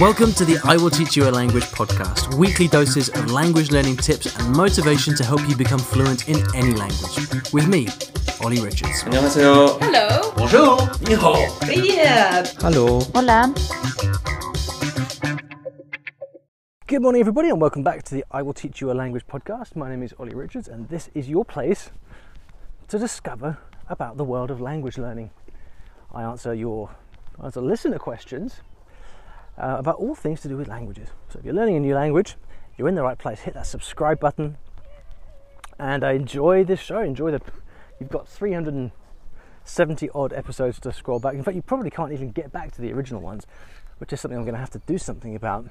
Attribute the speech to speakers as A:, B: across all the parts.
A: Welcome to the I Will Teach You a Language podcast, weekly doses of language learning tips and motivation to help you become fluent in any language. With me, Olly Richards.
B: 안녕하세요.
C: Hello.
B: Bonjour. Ni.
C: Yeah.
D: Hello.
E: Hola.
D: Good morning, everybody, and welcome back to the I Will Teach You a Language podcast. My name is Olly Richards, and this is your place to discover about the world of language learning. I answer your answer listener questions uh, about all things to do with languages. So if you're learning a new language, you're in the right place. Hit that subscribe button, and I enjoy this show. Enjoy the. You've got 370 odd episodes to scroll back. In fact, you probably can't even get back to the original ones, which is something I'm going to have to do something about.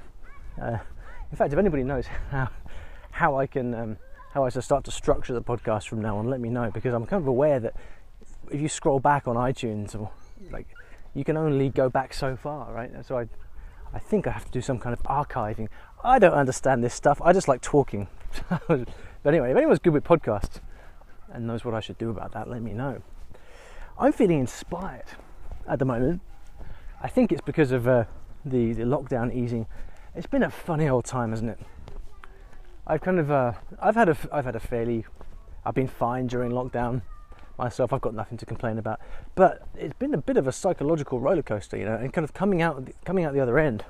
D: Uh, in fact, if anybody knows how how I can um, how I should start to structure the podcast from now on, let me know because I'm kind of aware that if you scroll back on iTunes or like you can only go back so far, right? So I I think I have to do some kind of archiving. I don't understand this stuff. I just like talking. but anyway, if anyone's good with podcasts and knows what I should do about that, let me know. I'm feeling inspired at the moment. I think it's because of uh, the, the lockdown easing. It's been a funny old time, hasn't it? I've kind of uh, I've had a I've had a fairly I've been fine during lockdown myself. I've got nothing to complain about, but it's been a bit of a psychological roller coaster, you know, and kind of coming out coming out the other end,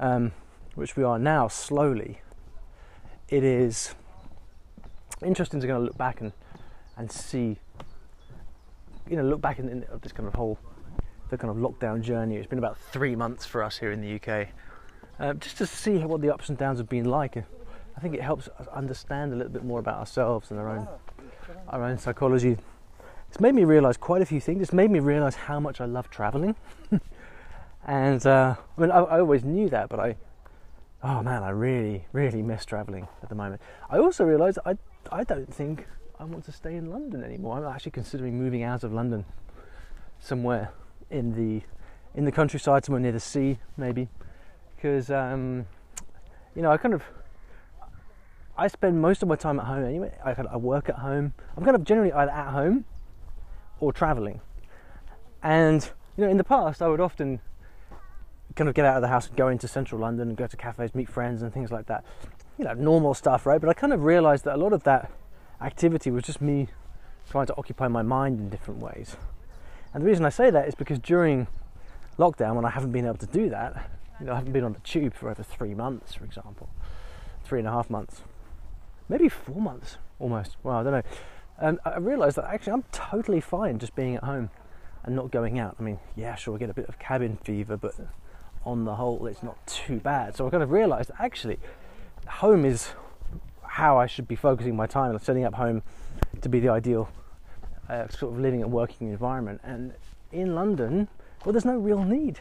D: um, which we are now slowly. It is interesting to kind of look back and and see, you know, look back in, in this kind of whole the kind of lockdown journey. It's been about three months for us here in the UK, uh, just to see what the ups and downs have been like. I think it helps us understand a little bit more about ourselves and our own our own psychology. It's made me realise quite a few things. It's made me realise how much I love travelling, and uh, I mean I, I always knew that, but I oh man, I really really miss travelling at the moment. I also realised I I don't think I want to stay in London anymore. I'm actually considering moving out of London somewhere in the in the countryside, somewhere near the sea, maybe, because um, you know I kind of I spend most of my time at home anyway. I, I work at home. I'm kind of generally either at home or traveling, and you know in the past I would often kind of get out of the house and go into central London and go to cafes, meet friends, and things like that. You know, normal stuff, right? But I kind of realised that a lot of that activity was just me trying to occupy my mind in different ways. And the reason I say that is because during lockdown, when I haven't been able to do that, you know, I haven't been on the tube for over three months, for example, three and a half months, maybe four months almost. Well, I don't know. And I realised that actually I'm totally fine just being at home and not going out. I mean, yeah, sure, I get a bit of cabin fever, but on the whole, it's not too bad. So I kind of realised that actually home is how I should be focusing my time, and setting up home to be the ideal uh, sort of living and working environment. And in London, well, there's no real need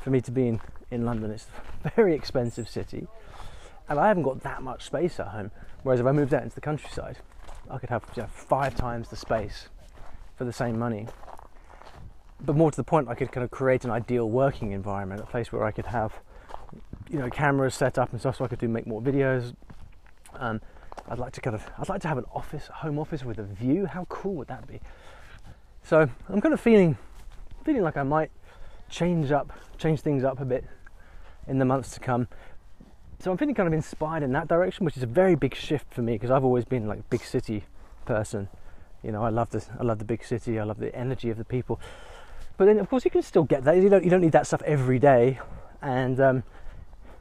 D: for me to be in, in London. It's a very expensive city, and I haven't got that much space at home. Whereas if I moved out into the countryside, I could have you know, five times the space for the same money. But more to the point, I could kind of create an ideal working environment, a place where I could have, you know, cameras set up and stuff, so I could do make more videos. Um, I'd like to kind of, I'd like to have an office, home office with a view. How cool would that be? So I'm kind of feeling, feeling like I might change up, change things up a bit in the months to come. So I'm feeling kind of inspired in that direction, which is a very big shift for me because I've always been like a big city person. You know, I love the, I love the big city. I love the energy of the people. But then, of course, you can still get that. You don't, you don't need that stuff every day. And um,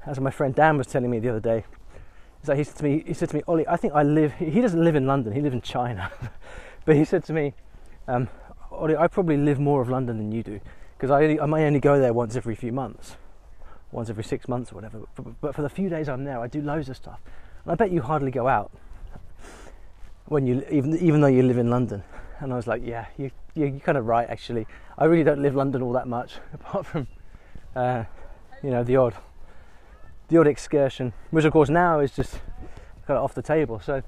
D: as my friend Dan was telling me the other day, so he said to me, he said to me, Olly, I think I live. He doesn't live in London. He lives in China, but he said to me, um, Olly, I probably live more of London than you do because I, only, I may only go there once every few months, once every six months or whatever. But, for the few days I'm there, I do loads of stuff. And I bet you hardly go out when you even even though you live in London. And I was like, yeah, you, you are kind of right actually. I really don't live London all that much, apart from uh, you know the odd the odd excursion, which of course now is just kind of off the table. So,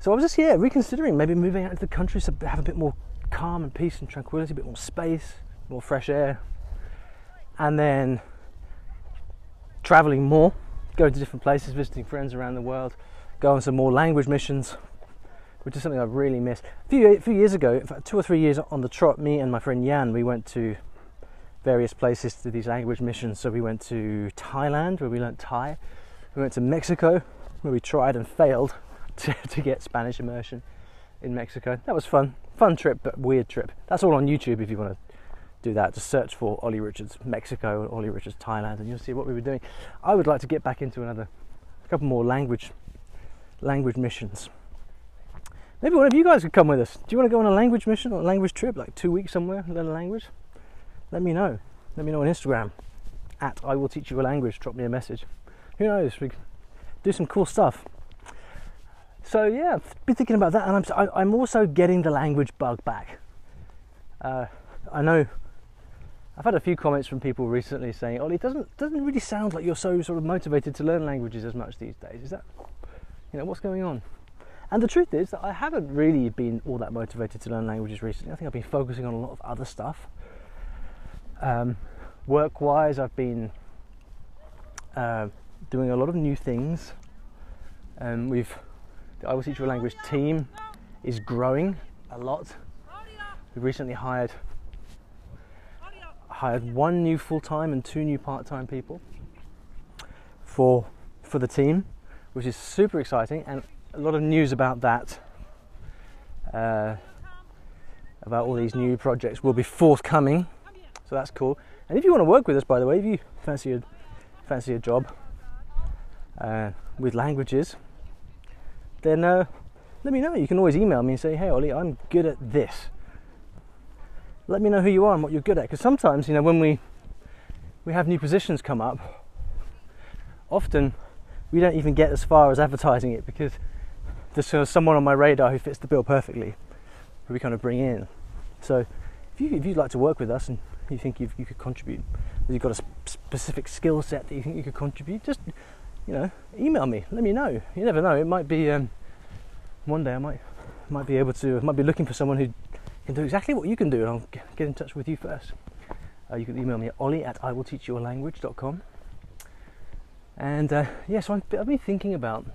D: so I was just here reconsidering maybe moving out into the country to have a bit more calm and peace and tranquility, a bit more space, more fresh air, and then traveling more, going to different places, visiting friends around the world, go on some more language missions, which is something I've really missed. A few, a few years ago, in fact, two or three years on the trot, me and my friend Jan, we went to various places to these language missions. So we went to Thailand where we learnt Thai. We went to Mexico where we tried and failed to, to get Spanish immersion in Mexico. That was fun. Fun trip, but weird trip. That's all on YouTube if you want to do that. Just search for Olly Richards Mexico or Olly Richards Thailand and you'll see what we were doing. I would like to get back into another a couple more language language missions. Maybe one of you guys could come with us. Do you want to go on a language mission or a language trip, like two weeks somewhere, learn a language? Let me know. Let me know on Instagram at I will teach you a language. Drop me a message. Who knows? We do some cool stuff. So yeah, been thinking about that, and I'm I'm also getting the language bug back. Uh, I know I've had a few comments from people recently saying, "Olly, it doesn't doesn't really sound like you're so sort of motivated to learn languages as much these days." Is that you know what's going on? And the truth is that I haven't really been all that motivated to learn languages recently. I think I've been focusing on a lot of other stuff. Um, work-wise, I've been uh, doing a lot of new things. Um, we've the I Will Teach You a Language team is growing a lot. We recently hired hired one new full-time and two new part-time people for for the team, which is super exciting and a lot of news about that, uh, about all these new projects will be forthcoming. So that's cool. And if you want to work with us, by the way, if you fancy a fancy a job uh, with languages, then uh, let me know. You can always email me and say, "Hey, Olly, I'm good at this." Let me know who you are and what you're good at. Because sometimes, you know, when we we have new positions come up, often we don't even get as far as advertising it because there's someone on my radar who fits the bill perfectly, who we kind of bring in. So if, you, if you'd like to work with us and you think you could contribute, you've got a specific skill set that you think you could contribute, just you know, email me. Let me know. You never know. It might be um, one day I might might be able to I might be looking for someone who can do exactly what you can do, and I'll get in touch with you first. Uh, you can email me at olly at iwillteachyoualanguage.com. And uh, yeah, so I've, been thinking about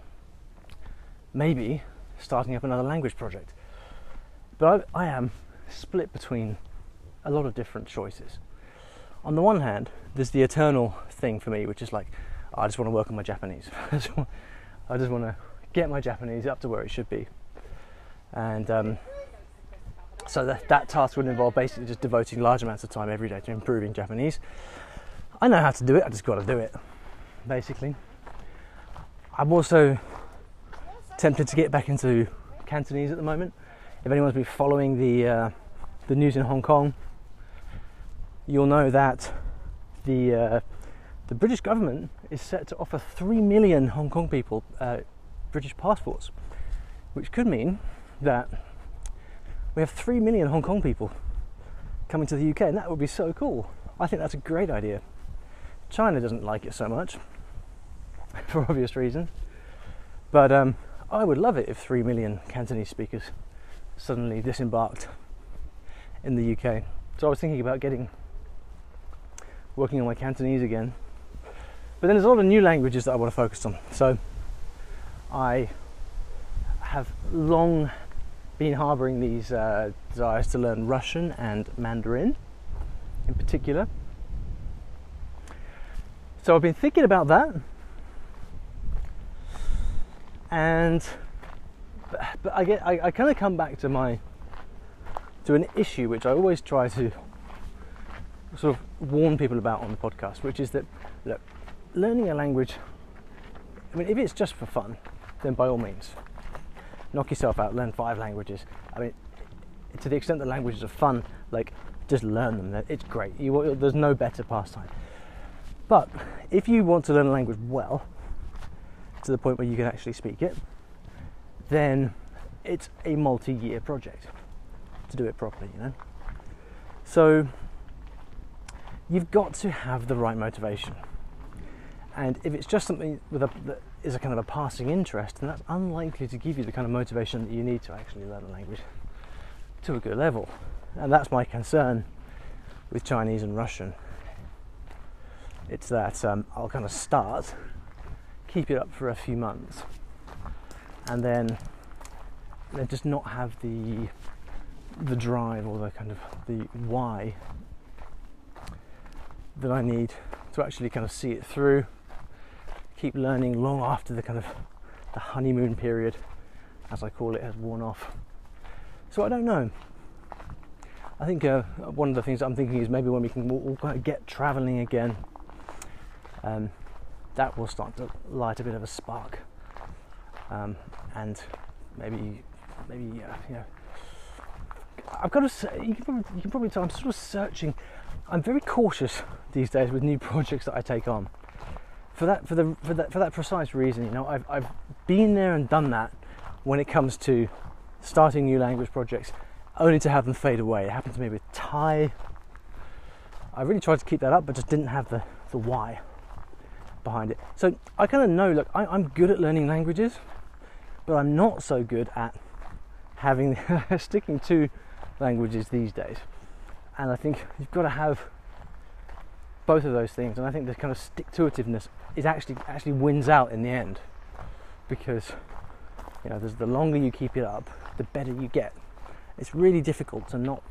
D: maybe starting up another language project. But I, I am split between a lot of different choices. On the one hand, there's the eternal thing for me, which is like, I just want to work on my Japanese. I just want to get my Japanese up to where it should be. And um, so that, that task would involve basically just devoting large amounts of time every day to improving Japanese. I know how to do it, I just got to do it, basically. I'm also tempted to get back into Cantonese at the moment. If anyone's been following the uh, the news in Hong Kong, you'll know that the uh, the British government is set to offer three million Hong Kong people uh, British passports, which could mean that we have three million Hong Kong people coming to the UK, and that would be so cool. I think that's a great idea. China doesn't like it so much, for obvious reasons, but um, I would love it if 3 million Cantonese speakers suddenly disembarked in the UK. So I was thinking about getting working on my Cantonese again. But then there's a lot of new languages that I want to focus on. So I have long been harboring these uh, desires to learn Russian and Mandarin in particular. So I've been thinking about that and but, but I get I, I kind of come back to my to an issue which I always try to sort of warn people about on the podcast, which is that look, learning a language. I mean, if it's just for fun, then by all means, knock yourself out, learn five languages. I mean, to the extent that languages are fun, like just learn them. It's great. You, there's no better pastime. But if you want to learn a language well, to the point where you can actually speak it, then it's a multi year project to do it properly, you know? So you've got to have the right motivation. And if it's just something with a, that is a kind of a passing interest, then that's unlikely to give you the kind of motivation that you need to actually learn a language to a good level. And that's my concern with Chinese and Russian. It's that um, I'll kind of start keep it up for a few months and then then just not have the the drive or the kind of the why that I need to actually kind of see it through, keep learning long after the kind of the honeymoon period, as I call it, has worn off. So I don't know. I think uh, one of the things I'm thinking is maybe when we can all kind of get travelling again, um, that will start to light a bit of a spark, um, and maybe maybe uh, you know. I've got to say, you can, probably, you can probably tell I'm sort of searching. I'm very cautious these days with new projects that I take on. For that, for the, for that, for that precise reason, you know, I've, I've been there and done that when it comes to starting new language projects only to have them fade away. It happened to me with Thai. I really tried to keep that up, but just didn't have the, the why behind it. So I kind of know, look, I, I'm good at learning languages, but I'm not so good at having sticking to languages these days. And I think you've got to have both of those things. And I think the kind of stick to itiveness is actually actually wins out in the end, because you know, the longer you keep it up, the better you get it's really difficult to not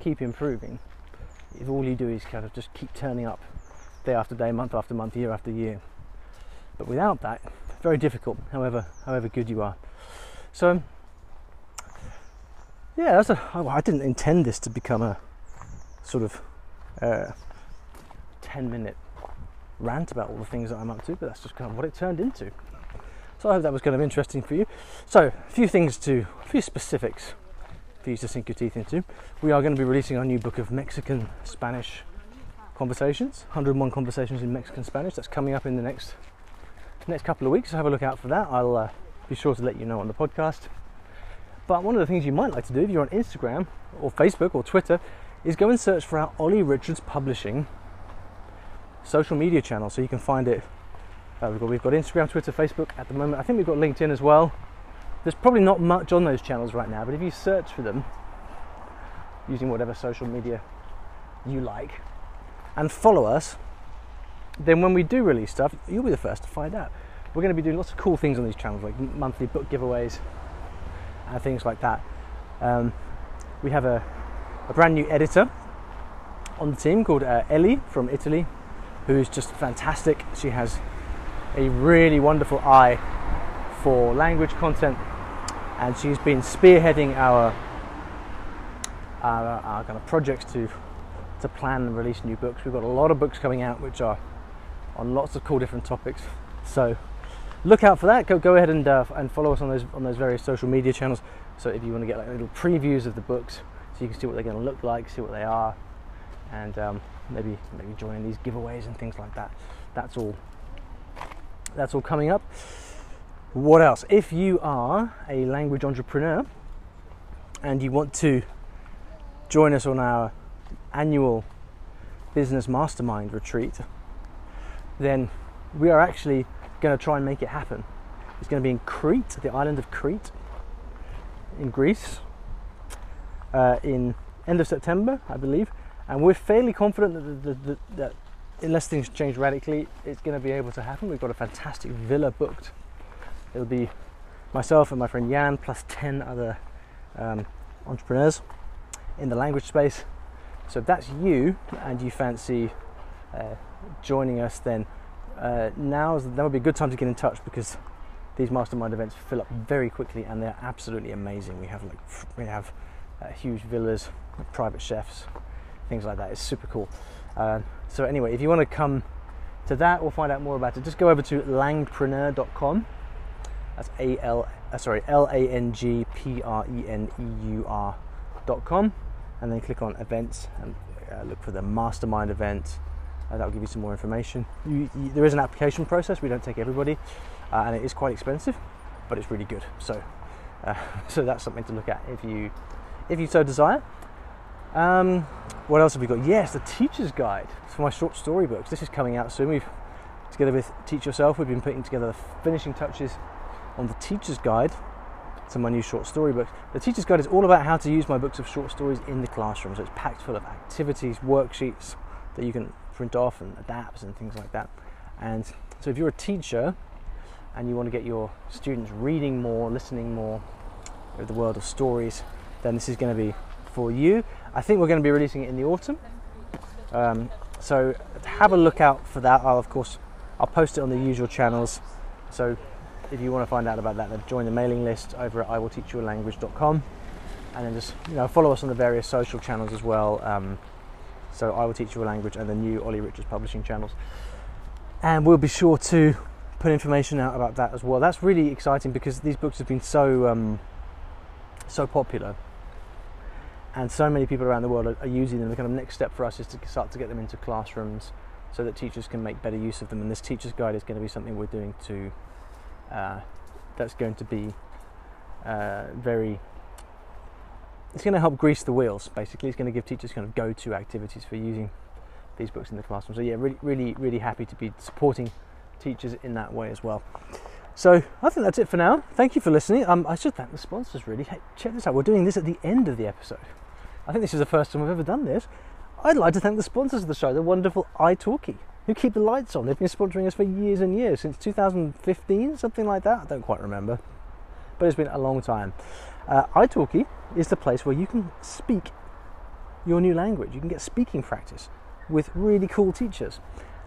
D: keep improving if all you do is kind of just keep turning up day after day, month after month, year after year. But without that, very difficult, however however good you are. So yeah, that's a. I didn't intend this to become a sort of uh, ten minute rant about all the things that I'm up to, but that's just kind of what it turned into. So I hope that was kind of interesting for you. So a few things to, a few specifics for you to sink your teeth into. We are going to be releasing our new book of Mexican Spanish conversations, 101 conversations in Mexican Spanish. That's coming up in the next next couple of weeks. So have a look out for that. I'll uh, be sure to let you know on the podcast. But one of the things you might like to do if you're on Instagram or Facebook or Twitter is go and search for our Olly Richards Publishing social media channel. So you can find it. Uh, we've, got, we've got Instagram, Twitter, Facebook at the moment. I think we've got LinkedIn as well. There's probably not much on those channels right now, but if you search for them using whatever social media you like and follow us, then when we do release stuff, you'll be the first to find out. We're going to be doing lots of cool things on these channels, like monthly book giveaways and things like that. Um, we have a, a, brand new editor on the team called uh, Ellie from Italy, who's just fantastic. She has a really wonderful eye for language content, and she's been spearheading our our, our kind of projects to to plan and release new books. We've got a lot of books coming out which are on lots of cool different topics. So look out for that. Go go ahead and uh, and follow us on those on those various social media channels. So if you want to get like little previews of the books, so you can see what they're going to look like, see what they are, and um, maybe maybe join these giveaways and things like that. That's all. That's all coming up. What else? If you are a language entrepreneur and you want to join us on our annual business mastermind retreat, then we are actually going to try and make it happen. It's going to be in Crete, the island of Crete, in Greece, uh, in end of September, I believe, and we're fairly confident that, that, that, that unless things change radically, it's going to be able to happen. We've got a fantastic villa booked It'll be myself and my friend Jan plus 10 other um, entrepreneurs in the language space. So if that's you and you fancy uh, joining us, then uh, now that would be a good time to get in touch because these mastermind events fill up very quickly and they're absolutely amazing. We have like we have uh, huge villas, private chefs, things like that. It's super cool. Uh, so anyway, if you want to come to that or find out more about it, just go over to langpreneur.com that's A L uh, sorry L A N G P R E N E U R dot com, and then click on events and uh, look for the mastermind event. Uh, that will give you some more information. You, you, there is an application process. We don't take everybody, uh, and it is quite expensive, but it's really good. So, uh, so that's something to look at if you if you so desire. Um, what else have we got? Yes, the teacher's guide for my short story books. This is coming out soon. We've together with Teach Yourself, we've been putting together the finishing touches on the Teacher's Guide to my new short story book. The Teacher's Guide is all about how to use my books of short stories in the classroom. So it's packed full of activities, worksheets that you can print off and adapt and things like that. And so if you're a teacher and you want to get your students reading more, listening more of the world of stories, then this is going to be for you. I think we're going to be releasing it in the autumn. Um,
F: So have a look out for that. I'll of course I'll post it on the usual channels. So if you want to find out about that, then join the mailing list over at iwillteachyoualanguage.com and then just you know follow us on the various social channels as well. Um, so I will teach you a language and the new Olly Richards publishing channels, and we'll be sure to put information out about that as well. That's really exciting because these books have been so um, so popular, and so many people around the world are, are using them. The kind of next step for us is to start to get them into classrooms so that teachers can make better use of them. And this teacher's guide is going to be something we're doing to uh, that's going to be uh, very it's going to help grease the wheels basically it's going to give teachers kind of go-to activities for using these books in the classroom so yeah really really really happy to be supporting teachers in that way as well so I think that's it for now. Thank you for listening. Um, I should thank the sponsors really. Hey, check this out. We're doing this at the end of the episode. I think this is the first time we've ever done this. I'd like to thank the sponsors of the show, the wonderful italki, who keep the lights on. They've been sponsoring us for years and years, since 2015, something like that. I don't quite remember, but it's been a long time. Uh, italki is the place where you can speak your new language. You can get speaking practice with really cool teachers.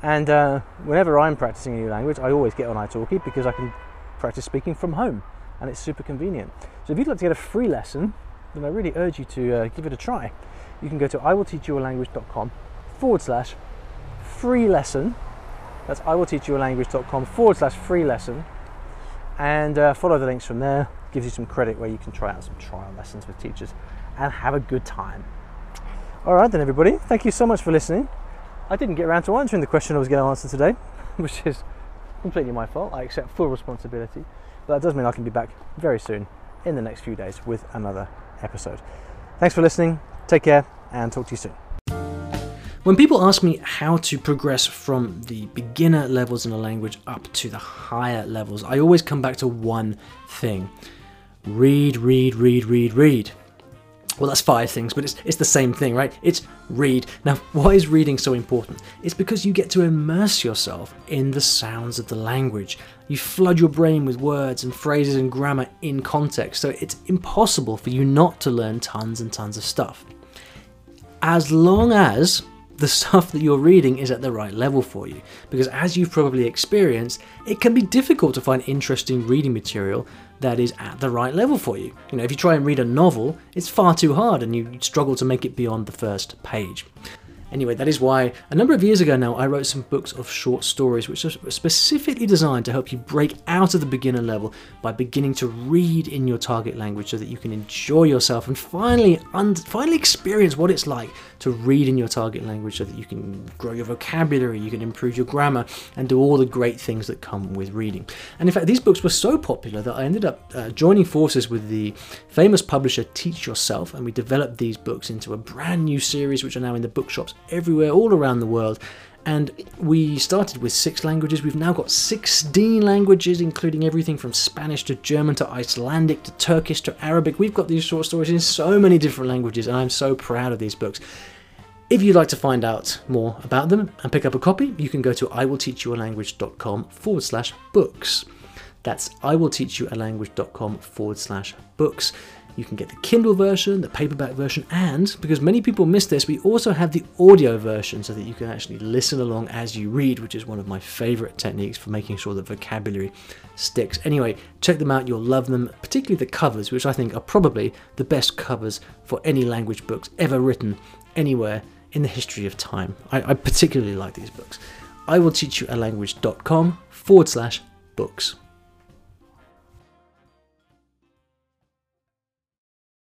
F: And uh, whenever I'm practicing a new language, I always get on italki because I can practice speaking from home and it's super convenient. So if you'd like to get a free lesson, then I really urge you to uh, give it a try. You can go to iwillteachyoualanguage.com forward slash free lesson. That's iwillteachyoualanguage.com forward slash free lesson. And uh, follow the links from there. Gives you some credit where you can try out some trial lessons with teachers and have a good time. All right, then, everybody. Thank you so much for listening. I didn't get around to answering the question I was going to answer today, which is completely my fault. I accept full responsibility. But that does mean I can be back very soon in the next few days with another episode. Thanks for listening. Take care and talk to you soon.
D: When people ask me how to progress from the beginner levels in a language up to the higher levels, I always come back to one thing read, read, read, read, read. Well, that's five things, but it's, it's the same thing, right? It's read. Now, why is reading so important? It's because you get to immerse yourself in the sounds of the language. You flood your brain with words and phrases and grammar in context, so it's impossible for you not to learn tons and tons of stuff. As long as the stuff that you're reading is at the right level for you. Because as you've probably experienced, it can be difficult to find interesting reading material that is at the right level for you. You know, if you try and read a novel, it's far too hard and you struggle to make it beyond the first page. Anyway, that is why a number of years ago now I wrote some books of short stories which are specifically designed to help you break out of the beginner level by beginning to read in your target language so that you can enjoy yourself and finally finally experience what it's like to read in your target language so that you can grow your vocabulary, you can improve your grammar and do all the great things that come with reading. And in fact, these books were so popular that I ended up uh, joining forces with the famous publisher Teach Yourself and we developed these books into a brand new series which are now in the bookshops everywhere, all around the world. And we started with six languages. We've now got 16 languages, including everything from Spanish to German to Icelandic to Turkish to Arabic. We've got these short stories in so many different languages, and I'm so proud of these books. If you'd like to find out more about them and pick up a copy, you can go to iwillteachyoualanguage.com forward slash books. That's iwillteachyoualanguage.com forward slash books. You can get the Kindle version, the paperback version, and because many people miss this, we also have the audio version so that you can actually listen along as you read, which is one of my favorite techniques for making sure that vocabulary sticks. Anyway, check them out, you'll love them, particularly the covers, which I think are probably the best covers for any language books ever written anywhere in the history of time. I, I particularly like these books. I will teach you a language.com forward slash books.